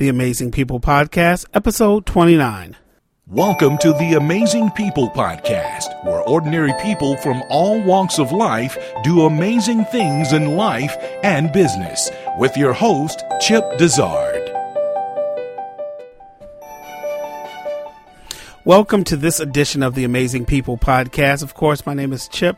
the Amazing People Podcast, episode 29. Welcome to the Amazing People Podcast, where ordinary people from all walks of life do amazing things in life and business, with your host, Chip Dizard. Welcome to this edition of the Amazing People Podcast. Of course, my name is Chip,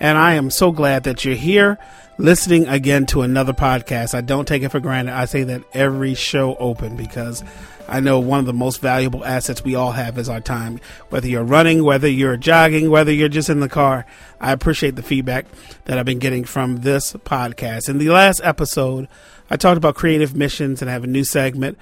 and I am so glad that you're here listening again to another podcast. I don't take it for granted. I say that every show open because I know one of the most valuable assets we all have is our time. Whether you're running, whether you're jogging, whether you're just in the car, I appreciate the feedback that I've been getting from this podcast. In the last episode, I talked about creative missions and I have a new segment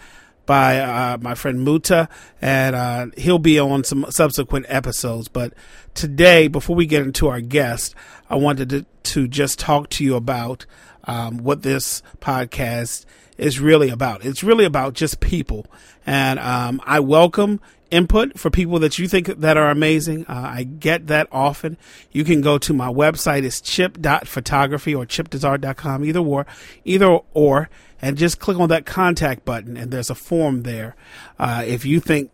by uh, my friend Muta, and uh, he'll be on some subsequent episodes. But today, before we get into our guest, I wanted to, to just talk to you about um, what this podcast is really about. It's really about just people, and um, I welcome input for people that you think that are amazing. Uh, I get that often. You can go to my website. It's chip.photography or chipdizard.com, either or, either or and just click on that contact button, and there's a form there. Uh, if you think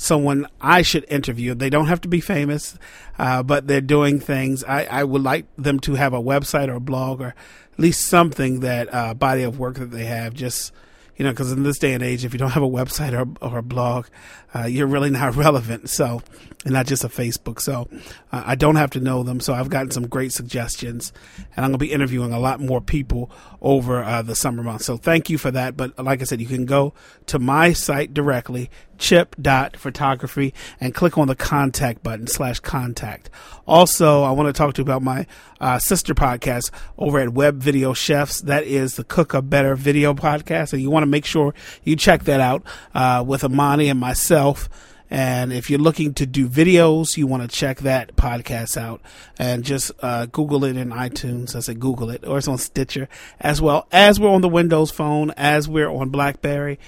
someone I should interview, they don't have to be famous, uh, but they're doing things. I, I, would like them to have a website or a blog or at least something that uh, body of work that they have. Just you know, because in this day and age, if you don't have a website or, or a blog, uh, you're really not relevant. So, and not just a Facebook. So, uh, I don't have to know them. So, I've gotten some great suggestions, and I'm going to be interviewing a lot more people over uh, the summer months. So, thank you for that. But like I said, you can go to my site directly, chip.photography, and click on the contact button slash contact. Also, I want to talk to you about my uh, sister podcast over at Web Video Chefs. That is the Cook a Better Video podcast, and you want to make sure you check that out uh, with Amani and myself. And if you're looking to do videos, you want to check that podcast out and just uh, Google it in iTunes. I say Google it, or it's on Stitcher as well as we're on the Windows phone, as we're on BlackBerry,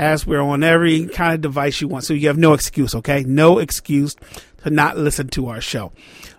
as we're on every kind of device you want. So you have no excuse, okay? No excuse to not listen to our show.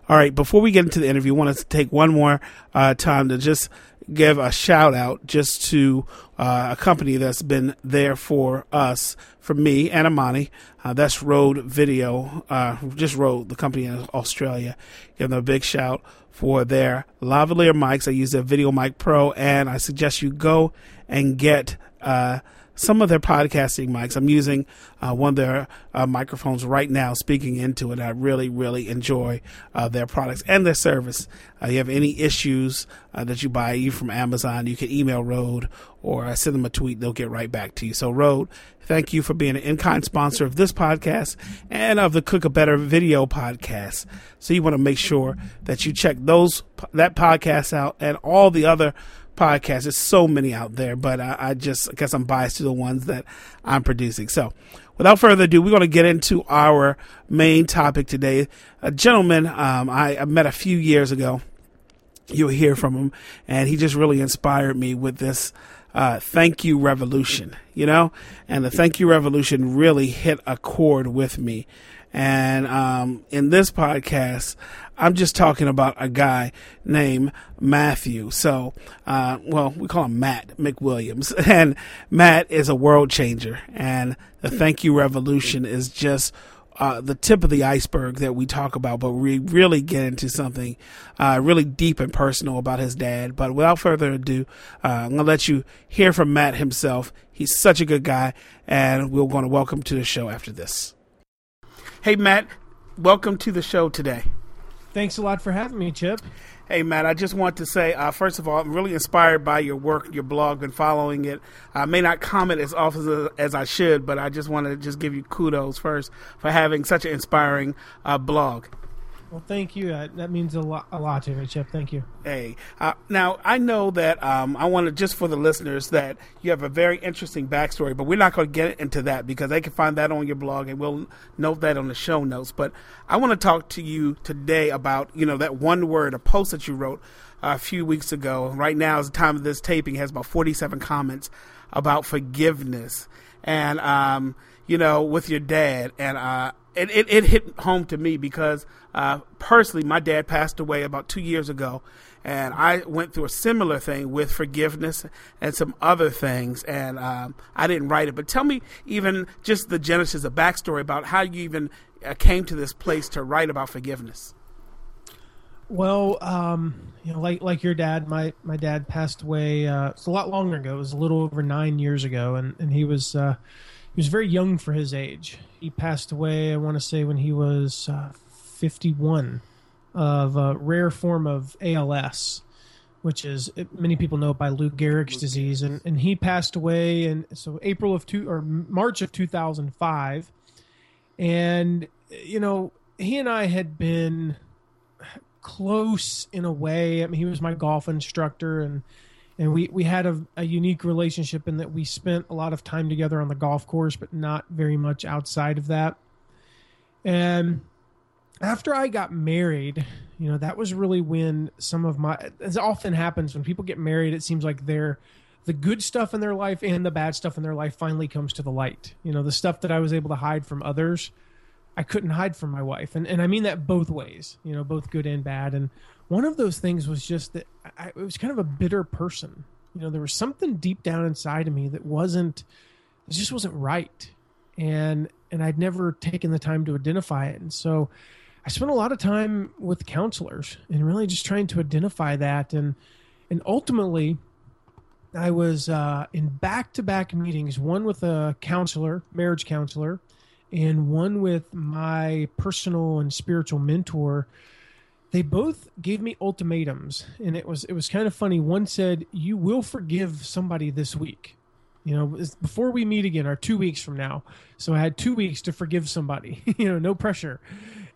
All right, before we get into the interview, I want to take one more uh, time to just give a shout out just to uh, a company that's been there for us, for me and Amani. Uh, that's Rode Video, uh, just Rode, the company in Australia. Give them a big shout for their lavalier mics. I use their Video Mic Pro, and I suggest you go and get uh, some of their podcasting mics. I'm using uh, one of their uh, microphones right now, speaking into it. I really, really enjoy uh, their products and their service. Uh, you have any issues that you buy you from Amazon, you can email Rode or send them a tweet. They'll get right back to you. So, Rode, thank you for being an in-kind sponsor of this podcast and of the Cook a Better video podcast. So, you want to make sure that you check those that podcast out and all the other podcasts. There's so many out there, but I, I just I guess I'm biased to the ones that I'm producing. So, without further ado, we're going to get into our main topic today. A gentleman um, I, I met a few years ago. You'll hear from him, and he just really inspired me with this uh, thank you revolution, you know? And the thank you revolution really hit a chord with me. And um, in this podcast, I'm just talking about a guy named Matthew. So, uh, well, we call him Matt McWilliams. And Matt is a world changer. And the thank you revolution is just uh, the tip of the iceberg that we talk about, but we really get into something uh, really deep and personal about his dad. But without further ado, uh, I'm going to let you hear from Matt himself. He's such a good guy, and we're going to welcome to the show after this. Hey, Matt, welcome to the show today. Thanks a lot for having me, Chip. Hey, Matt, I just want to say, uh, first of all, I'm really inspired by your work, your blog, been following it. I may not comment as often as I should, but I just want to just give you kudos first for having such an inspiring uh, blog. Well, thank you. Uh, that means a lot, a lot to me, Chip. Thank you. Hey, uh, now I know that um, I want to just for the listeners that you have a very interesting backstory, but we're not going to get into that because they can find that on your blog, and we'll note that on the show notes. But I want to talk to you today about you know that one word, a post that you wrote a few weeks ago. Right now, is the time of this taping, has about forty-seven comments. about forgiveness, and um, you know, with your dad, and uh, it, it, it hit home to me because uh, personally, my dad passed away about two years ago, and I went through a similar thing with forgiveness and some other things, and um, I didn't write it. But tell me, even just the genesis, a backstory about how you even uh, came to this place to write about forgiveness. Well, um, you know, like like your dad, my my dad passed away. Uh, it's a lot longer ago. It was a little over nine years ago, and and he was uh, he was very young for his age. He passed away. I want to say when he was uh, fifty one, of a rare form of ALS, which is many people know it by Lou Gehrig's disease, and and he passed away in so April of two or March of two thousand five, and you know he and I had been close in a way. I mean, he was my golf instructor, and and we we had a, a, unique relationship in that we spent a lot of time together on the golf course, but not very much outside of that. And after I got married, you know, that was really when some of my as often happens when people get married, it seems like they're the good stuff in their life and the bad stuff in their life finally comes to the light. You know, the stuff that I was able to hide from others I couldn't hide from my wife, and and I mean that both ways, you know, both good and bad. And one of those things was just that I, I was kind of a bitter person. You know, there was something deep down inside of me that wasn't, it just wasn't right, and and I'd never taken the time to identify it, and so. I spent a lot of time with counselors and really just trying to identify that and and ultimately I was uh, in back to back meetings, one with a counselor, marriage counselor, and one with my personal and spiritual mentor they both gave me ultimatums and it was it was kind of funny. One said you will forgive somebody this week. You know before we meet again or two weeks from now. So i had two weeks to forgive somebody you know no pressure.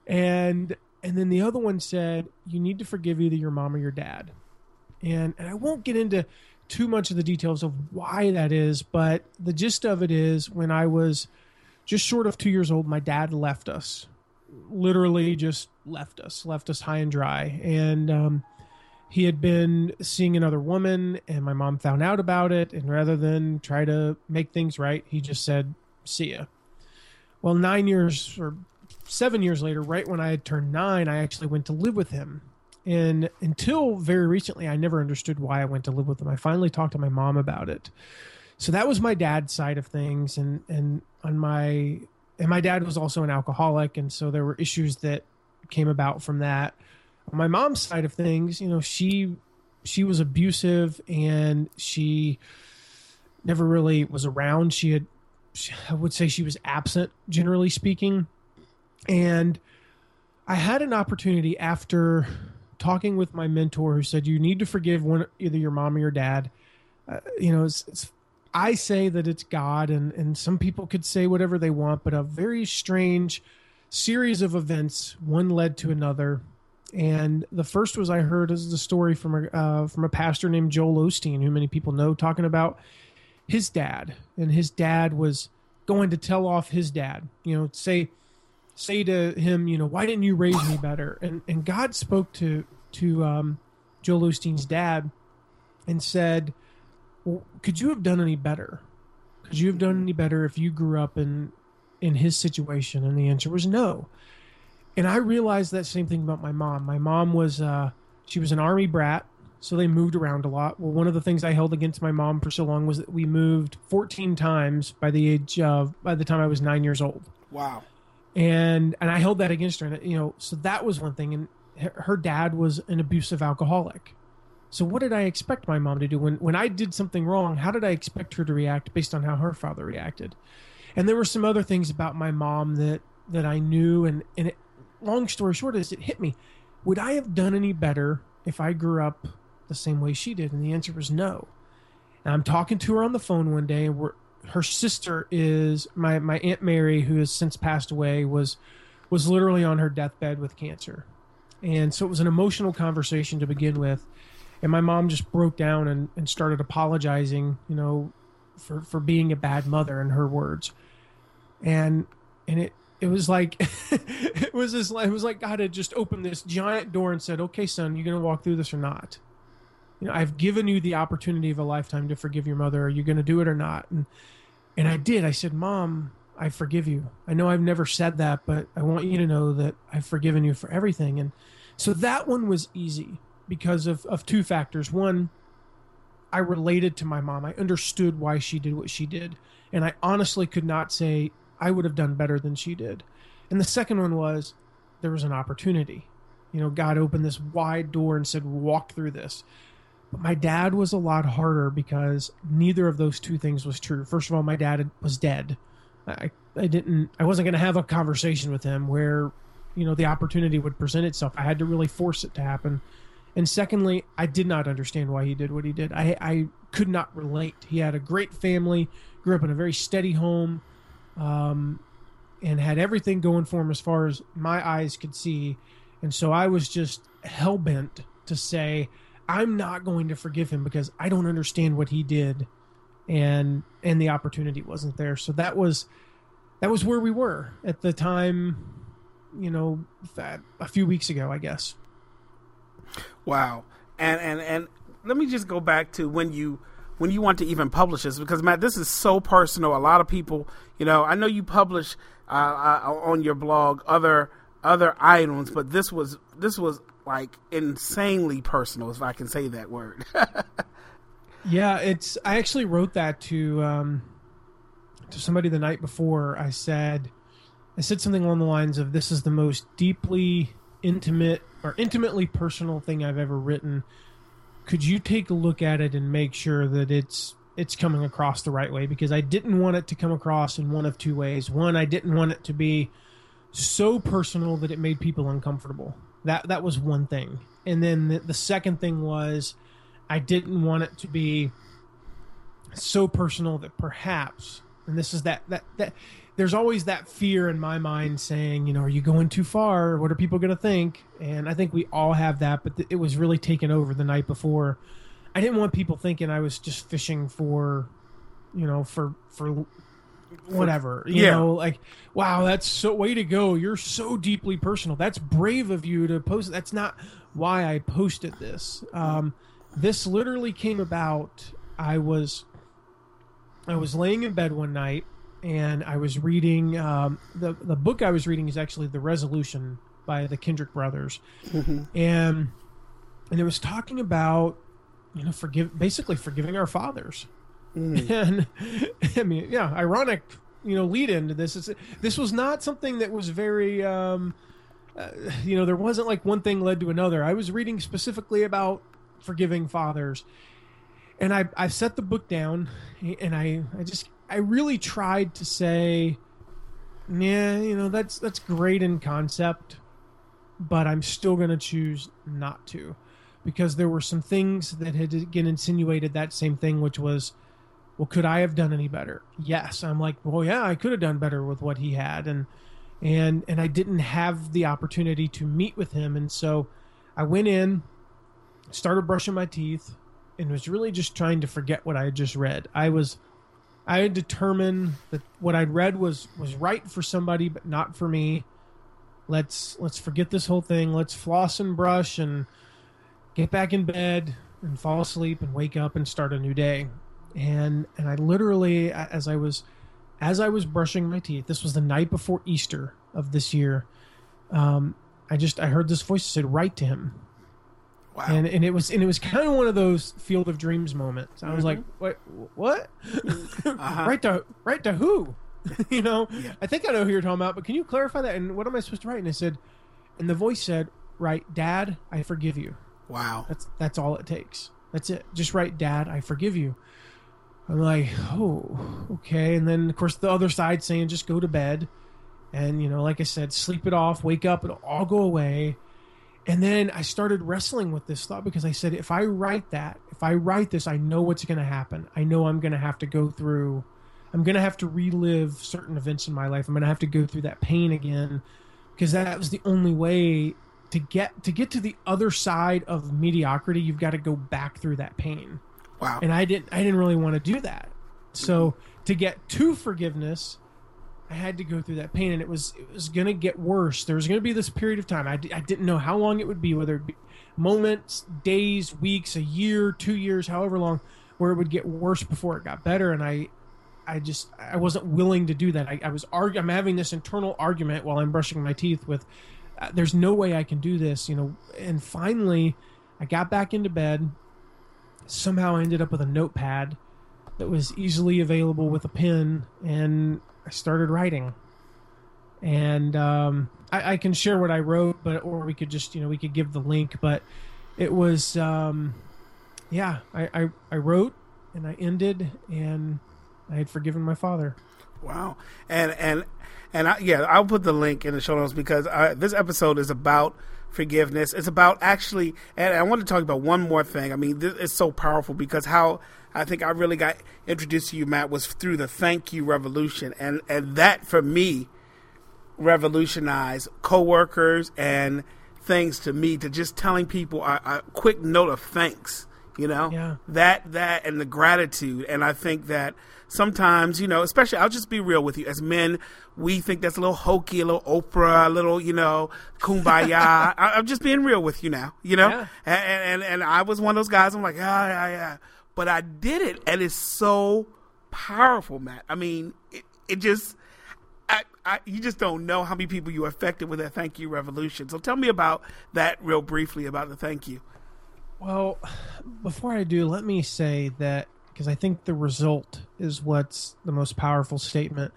And and then the other one said you need to forgive either your mom or your dad. And and i won't get into too much of the details of why that is but the gist of it is when i was just short of two years old, my dad left us. Literally, just left us, left us high and dry. And um, he had been seeing another woman, and my mom found out about it. And rather than try to make things right, he just said, "See ya." Well, nine years or seven years later, right when I had turned nine, I actually went to live with him. And until very recently, I never understood why I went to live with him. I finally talked to my mom about it so that was my dad's side of things and and on my and my dad was also an alcoholic and so there were issues that came about from that. On my mom's side of things you know she she was abusive and she never really was around. She had i would say she was absent generally speaking. And i had an opportunity after talking with my mentor who said you need to forgive one either your mom or your dad. Uh, you know it's, it's I say that it's God, and, and some people could say whatever they want, but a very strange series of events, one led to another. And the first was I heard is the story from a uh, from a pastor named Joel Osteen, who many people know, talking about his dad, and his dad was going to tell off his dad. You know, say say to him, you know, why didn't you raise me better? And and God spoke to to um, Joel Osteen's dad and said, well, could you have done any better? Could you have done any better if you grew up in in his situation? And the answer was no. And I realized that same thing about my mom. My mom was uh, she was an army brat, so they moved around a lot. Well, one of the things I held against my mom for so long was that we moved 14 times by the age of by the time I was nine years old. Wow. And and I held that against her, and you know, so that was one thing. And her dad was an abusive alcoholic. So what did I expect my mom to do when when I did something wrong? How did I expect her to react based on how her father reacted? And there were some other things about my mom that that I knew and and it, long story short is it hit me. Would I have done any better if I grew up the same way she did? And the answer was no. And I'm talking to her on the phone one day and we're her sister is my my aunt Mary who has since passed away was was literally on her deathbed with cancer. And so it was an emotional conversation to begin with and my mom just broke down and, and started apologizing you know for for being a bad mother in her words and and it it was like it was this like it was like god had just opened this giant door and said okay son you're gonna walk through this or not you know, I've given you the opportunity of a lifetime to forgive your mother. Are you to do it or not? And and I did. I said, Mom, I forgive you. I know I've never said that, but I want you to know that I've forgiven you for everything. And so that one was easy because of, of two factors. One, I related to my mom. I understood why she did what she did. And I honestly could not say I would have done better than she did. And the second one was there was an opportunity. You know, God opened this wide door and said, walk through this. But my dad was a lot harder because neither of those two things was true. First of all, my dad was dead. I, I didn't, I wasn't going to have a conversation with him where, you know, the opportunity would present itself. I had to really force it to happen. And secondly, I did not understand why he did what he did. I, I could not relate. He had a great family, grew up in a very steady home, um, and had everything going for him as far as my eyes could see. And so I was just hell bent to say, I'm not going to forgive him because I don't understand what he did and and the opportunity wasn't there. So that was that was where we were at the time, you know, a few weeks ago, I guess. Wow. And and and let me just go back to when you when you want to even publish this because Matt, this is so personal. A lot of people, you know, I know you publish uh, uh, on your blog other other items, but this was this was like insanely personal, if I can say that word. yeah, it's. I actually wrote that to um, to somebody the night before. I said, I said something along the lines of, "This is the most deeply intimate or intimately personal thing I've ever written. Could you take a look at it and make sure that it's it's coming across the right way? Because I didn't want it to come across in one of two ways. One, I didn't want it to be so personal that it made people uncomfortable. That that was one thing. And then the, the second thing was I didn't want it to be so personal that perhaps and this is that that that there's always that fear in my mind saying, you know, are you going too far? What are people going to think? And I think we all have that, but th- it was really taken over the night before. I didn't want people thinking I was just fishing for, you know, for for whatever you yeah. know like wow that's so way to go you're so deeply personal that's brave of you to post that's not why i posted this um, this literally came about i was i was laying in bed one night and i was reading um, the the book i was reading is actually the resolution by the kendrick brothers mm-hmm. and and it was talking about you know forgive basically forgiving our fathers Mm. And I mean, yeah, ironic, you know, lead into this is this was not something that was very, um, uh, you know, there wasn't like one thing led to another. I was reading specifically about forgiving fathers, and I I set the book down, and I I just I really tried to say, yeah, you know, that's that's great in concept, but I'm still going to choose not to because there were some things that had again insinuated that same thing, which was well, could I have done any better? Yes. I'm like, well, yeah, I could have done better with what he had, and and and I didn't have the opportunity to meet with him, and so I went in, started brushing my teeth, and was really just trying to forget what I had just read. I was, I had determined that what I'd read was was right for somebody, but not for me. Let's let's forget this whole thing. Let's floss and brush and get back in bed and fall asleep and wake up and start a new day and and I literally as I was as I was brushing my teeth, this was the night before Easter of this year. Um, I just I heard this voice said, "Write to him." Wow. And and it was and it was kind of one of those Field of Dreams moments. I was mm-hmm. like, "What? What? uh-huh. write to write to who?" you know, yeah. I think I know who you're talking about, but can you clarify that? And what am I supposed to write? And I said, and the voice said, "Write, Dad, I forgive you." Wow. That's that's all it takes. That's it. Just write, Dad, I forgive you. I'm like, oh, okay. And then, of course, the other side saying just go to bed. And, you know, like I said, sleep it off, wake up, it'll all go away. And then I started wrestling with this thought because I said, if I write that, if I write this, I know what's going to happen. I know I'm going to have to go through, I'm going to have to relive certain events in my life. I'm going to have to go through that pain again because that was the only way to get to get to the other side of mediocrity you've got to go back through that pain Wow. And I didn't I didn't really want to do that. So to get to forgiveness, I had to go through that pain, and it was it was going to get worse. There was going to be this period of time. I, I didn't know how long it would be, whether it be moments, days, weeks, a year, two years, however long, where it would get worse before it got better, and I, I just I wasn't willing to do that. I, I was argu- I'm having this internal argument while I'm brushing my teeth with, uh, there's no way I can do this, you know. And finally, I got back into bed. Somehow, I ended up with a notepad that was easily available with a pen, and I started writing. And um, I, I can share what I wrote, but or we could just you know we could give the link, but it was um, yeah I, I I wrote and I ended and I had forgiven my father. Wow. And and and I, yeah, I'll put the link in the show notes because I, this episode is about forgiveness. It's about actually, and I want to talk about one more thing. I mean, this is so powerful because how I think I really got introduced to you, Matt, was through the thank you revolution, and and that for me revolutionized coworkers and things to me to just telling people a, a quick note of thanks. You know, Yeah. that that and the gratitude, and I think that sometimes you know, especially I'll just be real with you. As men, we think that's a little hokey, a little Oprah, a little you know, kumbaya. I, I'm just being real with you now. You know, Yeah. and, and and I was one of those guys. I'm like, ah, yeah, yeah, yeah. But I did it, and it's so powerful, Matt. I mean, it, it just. I, you just don't know how many people you affected with that thank you revolution. So tell me about that real briefly about the thank you. Well, before I do, let me say that because I think the result is what's the most powerful statement.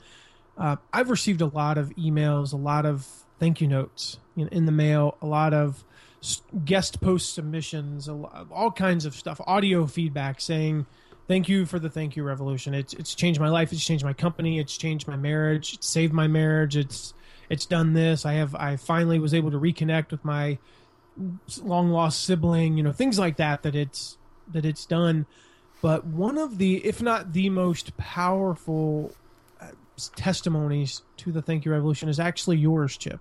Uh, I've received a lot of emails, a lot of thank you notes in, the mail, a lot of guest post submissions, all kinds of stuff, audio feedback saying thank you for the thank you revolution. It's it's changed my life. It's changed my company. It's changed my marriage. It's saved my marriage. It's it's done this. I have I finally was able to reconnect with my long lost sibling, you know, things like that that it's that it's done. But one of the, if not the most powerful testimonies to the Thank You Revolution is actually yours, Chip.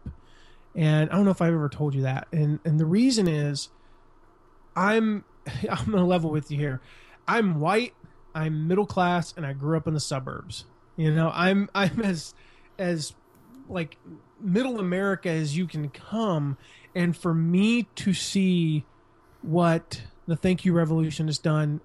And I don't know if I've ever told you that. And and the reason is, I'm I'm gonna level with you here. I'm white. I'm middle class, and I grew up in the suburbs. You know, I'm I'm as as like middle America as you can come. And for me to see what the Thank You Revolution has done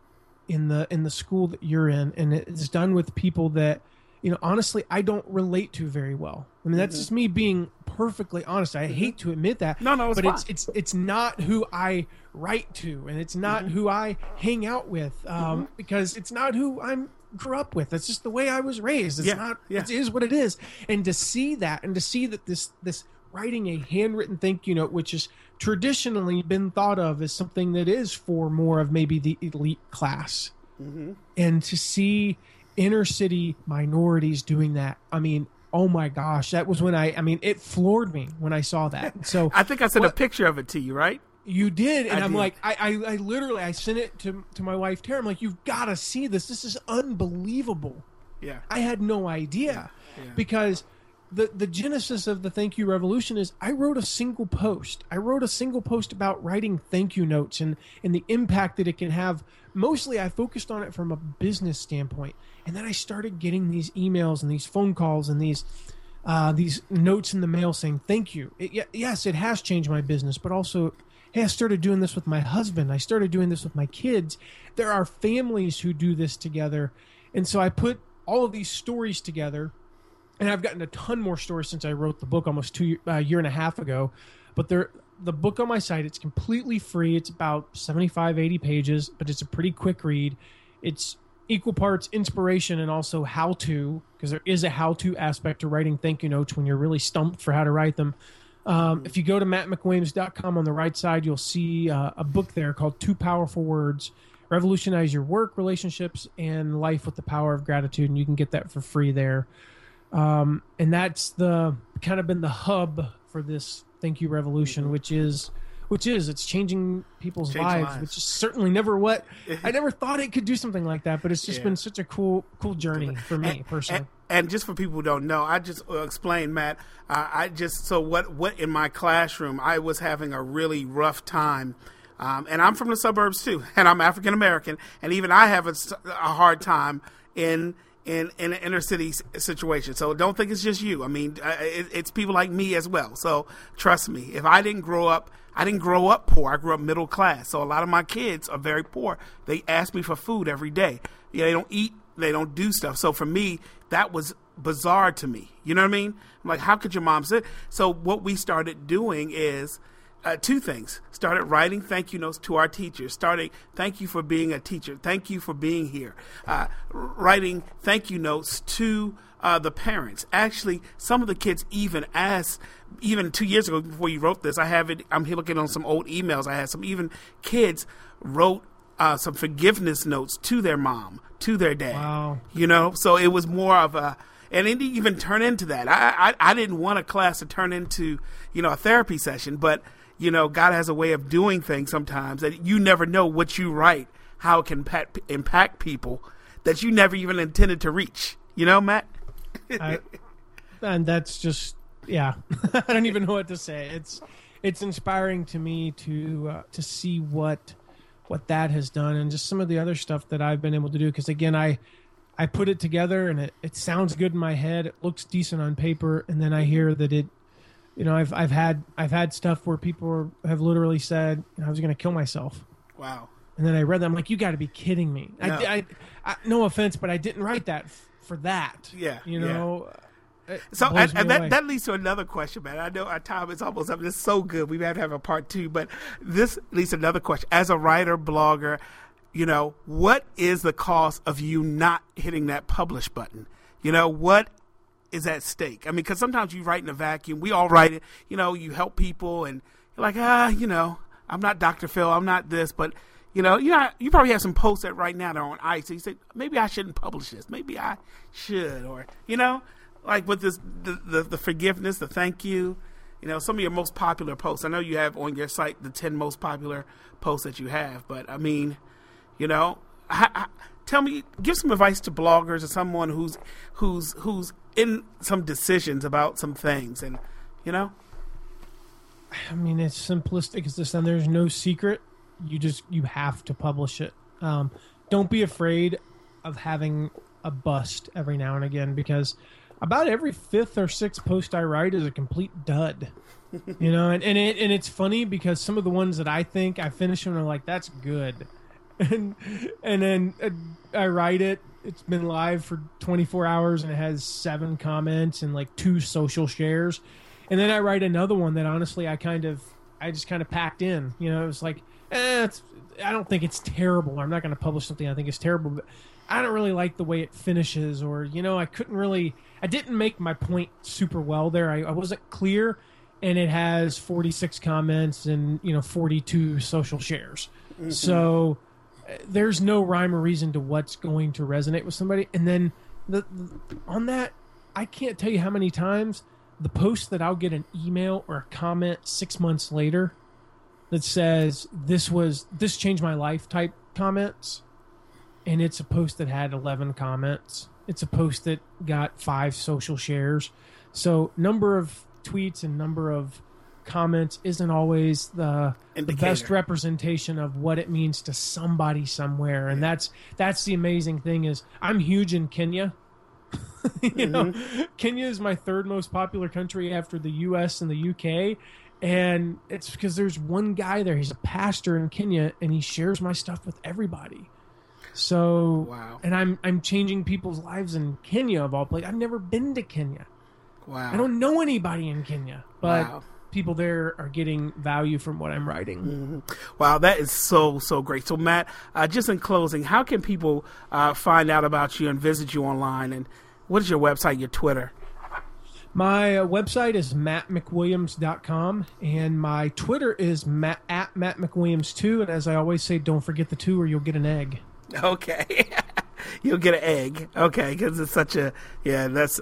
in the in the school that you're in, and it's done with people that you know honestly I don't relate to very well. I mean that's mm-hmm. just me being perfectly honest. I mm-hmm. hate to admit that. No, no, it's but it's fine. it's it's not who I write to, and it's not mm-hmm. who I hang out with, um, because it's not who I'm grew up with. That's just the way I was raised. It's Yeah, not. yeah. It is what it is. And to see that, and to see that this this writing a handwritten thank you note, which has traditionally been thought of as something that is for more of maybe the elite class, and to see inner city minorities doing that, I mean. Oh my gosh, that was when I I mean it floored me when I saw that. So I think I sent a picture of it to you, right? you did, and I I'm did. like, I, I, I literally, I sent it to to my wife Tara. I'm like, you've got to see this. This is unbelievable. Yeah. I had no idea Yeah. because the the genesis of the thank you revolution is I wrote a single post. I wrote a single post about writing thank you notes and and the impact that it can have. Mostly, I focused on it from a business standpoint, and then I started getting these emails and these phone calls and these uh, these notes in the mail saying thank you. It, yes, it has changed my business, but also, hey, I started doing this with my husband. I started doing this with my kids. There are families who do this together, and so I put all of these stories together, and I've gotten a ton more stories since I wrote the book almost two a uh, year and a half ago. But there, the book on my site, it's completely free. It's about 75, 80 pages, but it's a pretty quick read. It's equal parts inspiration and also how to because there is a how to aspect to writing thank you notes when you're really stumped for how to write them um, if you go to mattmcwilliams.com on the right side you'll see uh, a book there called two powerful words revolutionize your work relationships and life with the power of gratitude and you can get that for free there um, and that's the kind of been the hub for this thank you revolution which is which is it's changing people's Change lives, lives. which is certainly never what i never thought it could do something like that but it's just Yeah. been such a cool cool journey for me personally And, and just for people who don't know, I just uh, explained, Matt. Uh, I just so what what in my classroom, I was having a really rough time. Um, and I'm from the suburbs too, and I'm African American, and even I have a hard time in in in an inner city situation. So don't think it's just you. I mean, it, it's people like me as well. So trust me, if I didn't grow up, I didn't grow up poor. I grew up middle class. So a lot of my kids are very poor. They ask me for food every day. Yeah, they don't eat. They don't do stuff. So for me, that was bizarre to me. You know what I mean? I'm like, how could your mom say? So what we started doing is uh, two things. Started writing thank you notes to our teachers. Starting thank you for being a teacher. Thank you for being here. Uh, writing thank you notes to uh, the parents. Actually, some of the kids even asked, even two years ago before you wrote this, I have it. I'm here looking on some old emails. I had some even kids wrote uh, some forgiveness notes to their mom, to their dad. Wow. You know, so it was more of a and it didn't even turn into that. I, I I didn't want a class to turn into you know a therapy session, but you know, God has a way of doing things sometimes that you never know what you write, how it can impact, people that you never even intended to reach. You know, Matt? And that's just, yeah, I don't even know what to say. It's, it's inspiring to me to, uh, to see what, what that has done and just some of the other stuff that I've been able to do. Cause again, I, I put it together and it, it sounds good in my head. It looks decent on paper. And then I hear that it, you know, I've I've had I've had stuff where people have literally said I was going to kill myself. Wow. And then I read that I'm like, you got to be kidding me. No. I, I, I, no offense, but I didn't write that f- for that. Yeah, You know. it So and, and that, that leads to another question, man. I know our time is almost up. It's so good. We have to have a part two, but this leads to another question. As a writer, blogger, you know, what is the cost of you not hitting that publish button? You know, what is at stake? I mean, because sometimes you write in a vacuum. We all write it. You know, you help people, and you're like, ah, you know, I'm not Dr. Phil. I'm not this, but you know, you know, you probably have some posts that right now that are on ice. So you say, maybe I shouldn't publish this. Maybe I should, or you know, like with this, the the, the forgiveness, the thank you. You know, some of your most popular posts. I know you have on your site the ten most popular posts that you have, but I mean, you know, I, I, tell me, give some advice to bloggers or someone who's who's who's in some decisions about some things, and you know, I mean, it's simplistic as this, and there's no secret. You just you have to publish it. Um, don't be afraid of having a bust every now and again because about every fifth or sixth post I write is a complete dud. you know, and and, it, and it's funny because some of the ones that I think I finish them I'm like, that's good, and and then uh, I write it. It's been live for 24 hours and it has seven comments and like two social shares. And then I write another one that honestly I kind of I just kind of packed in. You know, it was like, eh, it's, I don't think it's terrible. I'm not going to publish something I think is terrible, but I don't really like the way it finishes, or you know, I couldn't really, I didn't make my point super well there. I, I wasn't clear, and it has 46 comments and you know 42 social shares. So uh, there's no rhyme or reason to what's going to resonate with somebody. And then the, on that, I can't tell you how many times the post that I'll get an email or a comment six months later that says this was this changed my life type comments. And it's a post that had 11 comments. It's a post that got five social shares. So number of tweets and number of comments isn't always the, the best representation of what it means to somebody somewhere. And that's that's the amazing thing is i'm huge in kenya. You know mm-hmm. kenya is my third most popular country after the us and the uk and it's because there's one guy there. He's a pastor in kenya and he shares my stuff with everybody. So Wow. and i'm i'm changing people's lives in kenya of all places i've never been to kenya. Wow, i don't know anybody in kenya but Wow. People there are getting value from what i'm writing Wow, that is so so great. So, Matt, uh, just in closing, how can people uh, find out about you and visit you online? And what is your website, your Twitter? My uh, website is mattmcwilliams.com and my Twitter is matt, at Matt McWilliams2. And as I always say, don't forget the two or you'll get an egg. Okay, you'll get an egg. Okay, because it's such a yeah, that's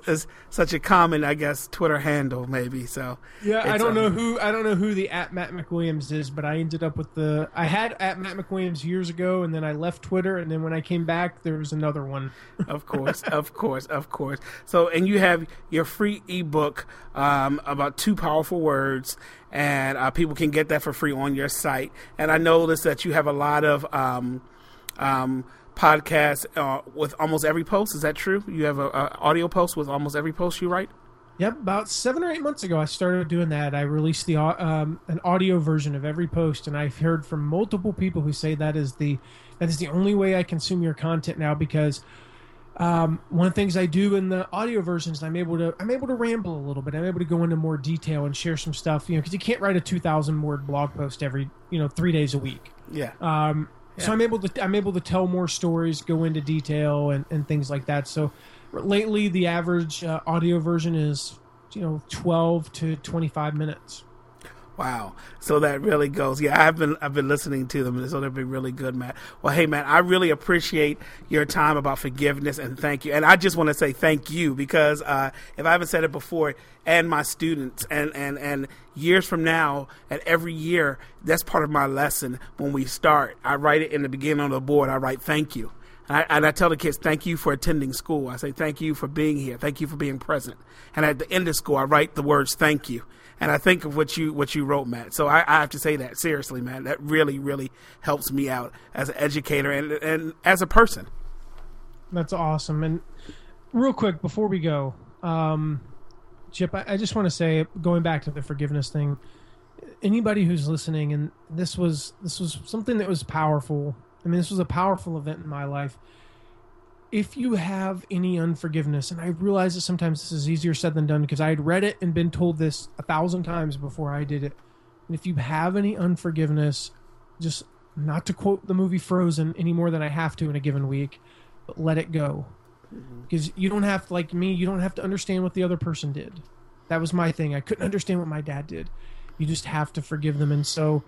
such a common, I guess, Twitter handle maybe. So Yeah, I don't know um, who I don't know who the at Matt McWilliams is, but I ended up with the I had at Matt McWilliams years ago, and then I left Twitter, and then when I came back, there was another one. of course, of course, of course. So, and you have your free ebook um, about two powerful words, and uh, people can get that for free on your site. And I noticed that you have a lot of um, um, podcast uh, with almost every post. Is that true? You have a, a audio post with almost every post you write. Yep, about seven or eight months ago, I started doing that. I released the um, an audio version of every post, and I've heard from multiple people who say that is the that is the only way I consume your content now because um, one of the things I do in the audio versions, I'm able to I'm able to ramble a little bit. I'm able to go into more detail and share some stuff, you know, because you can't write a 2,000 word blog post every you know three days a week. Yeah. Um, So I'm able to I'm able to tell more stories, go into detail, and, and things like that. So lately, the average uh, audio version is you know 12 to 25 minutes. Wow. So that really goes. Yeah, I've been I've been listening to them, and so they've been really good, Matt. Well, hey, man, I really appreciate your time about forgiveness and thank you. And I just want to say thank you because uh, if I haven't said it before, and my students, and and and years from now, and every year, that's part of my lesson when we start. I write it in the beginning on the board. I write thank you. And I, and I, tell the kids, thank you for attending school. I say, thank you for being here. Thank you for being present. And at the end of school, I write the words, thank you and I think of what you what you wrote, Matt. So I, I have to say that seriously, man. That really really helps me out as an educator and and as a person. That's awesome. And real quick before we go, um, Chip, I, I just want to say, going back to the forgiveness thing, anybody who's listening, and this was this was something that was powerful. I mean, this was a powerful event in my life if you have any unforgiveness, and I realize that sometimes this is easier said than done because I had read it and been told this a thousand times before I did it. And if you have any unforgiveness, just not to quote the movie Frozen any more than I have to in a given week, but let it go. Because mm-hmm. you don't have, to, like me, you don't have to understand what the other person did. That was my thing. I couldn't understand what my dad did. You just have to forgive them. And so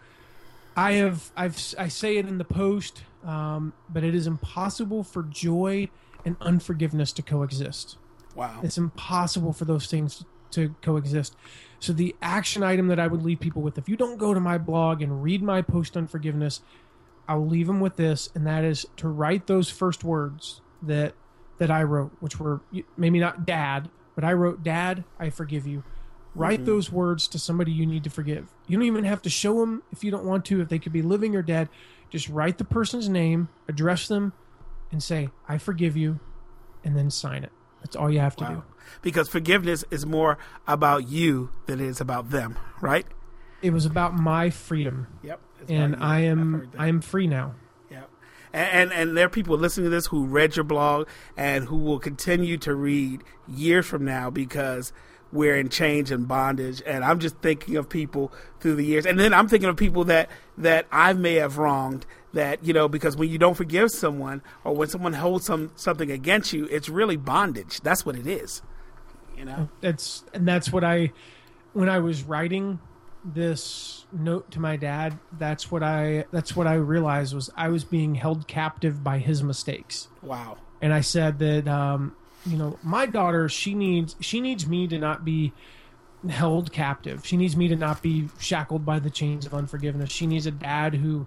I have, I've, I say it in the post um, but it is impossible for joy and unforgiveness to coexist. Wow. It's impossible for those things to coexist. So, the action item that I would leave people with if you don't go to my blog and read my post on forgiveness, I'll leave them with this, and that is to write those first words that that I wrote, which were maybe not dad, but I wrote, Dad, I forgive you. Write mm-hmm. those words to somebody you need to forgive. You don't even have to show them if you don't want to, if they could be living or dead. Just write the person's name, address them, and say, I forgive you, and then sign it. That's all you have to wow. do. Because forgiveness is more about you than it is about them, right? It was about my freedom. Yep. And I am I am free now. Yep. And, and and there are people listening to this who read your blog and who will continue to read years from now because we're in change and bondage. And I'm just thinking of people through the years, and then I'm thinking of people that that I may have wronged. That you know, because when you don't forgive someone, or when someone holds some something against you, it's really bondage. That's what it is. You know, that's and that's what I when I was writing this note to my dad that's what i that's what i realized was i was being held captive by his mistakes wow and i said that um you know, my daughter, she needs she needs me to not be held captive. She needs me to not be shackled by the chains of unforgiveness. She needs a dad who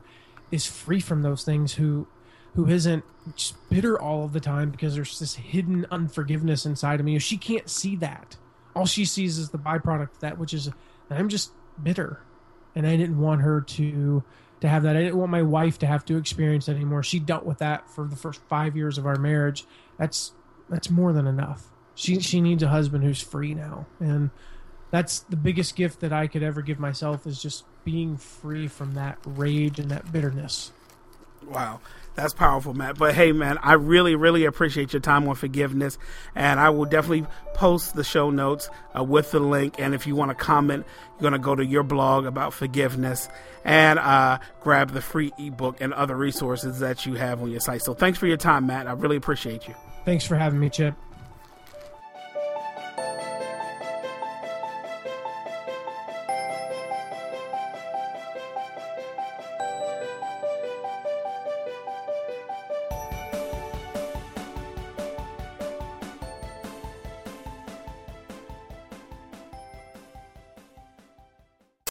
is free from those things, who who isn't just bitter all of the time because there's this hidden unforgiveness inside of me. She can't see that. All she sees is the byproduct of that, which is that I'm just bitter. And I didn't want her to to have that. I didn't want my wife to have to experience anymore. She dealt with that for the first five years of our marriage. That's that's more than enough. She she needs a husband who's free now, and that's the biggest gift that I could ever give myself is just being free from that rage and that bitterness. Wow. That's powerful, Matt. But hey, man, I really, really appreciate your time on forgiveness. And I will definitely post the show notes uh, with the link. And if you want to comment, you're going to go to your blog about forgiveness and uh, grab the free ebook and other resources that you have on your site. So thanks for your time, Matt. I really appreciate you. Thanks for having me, Chip.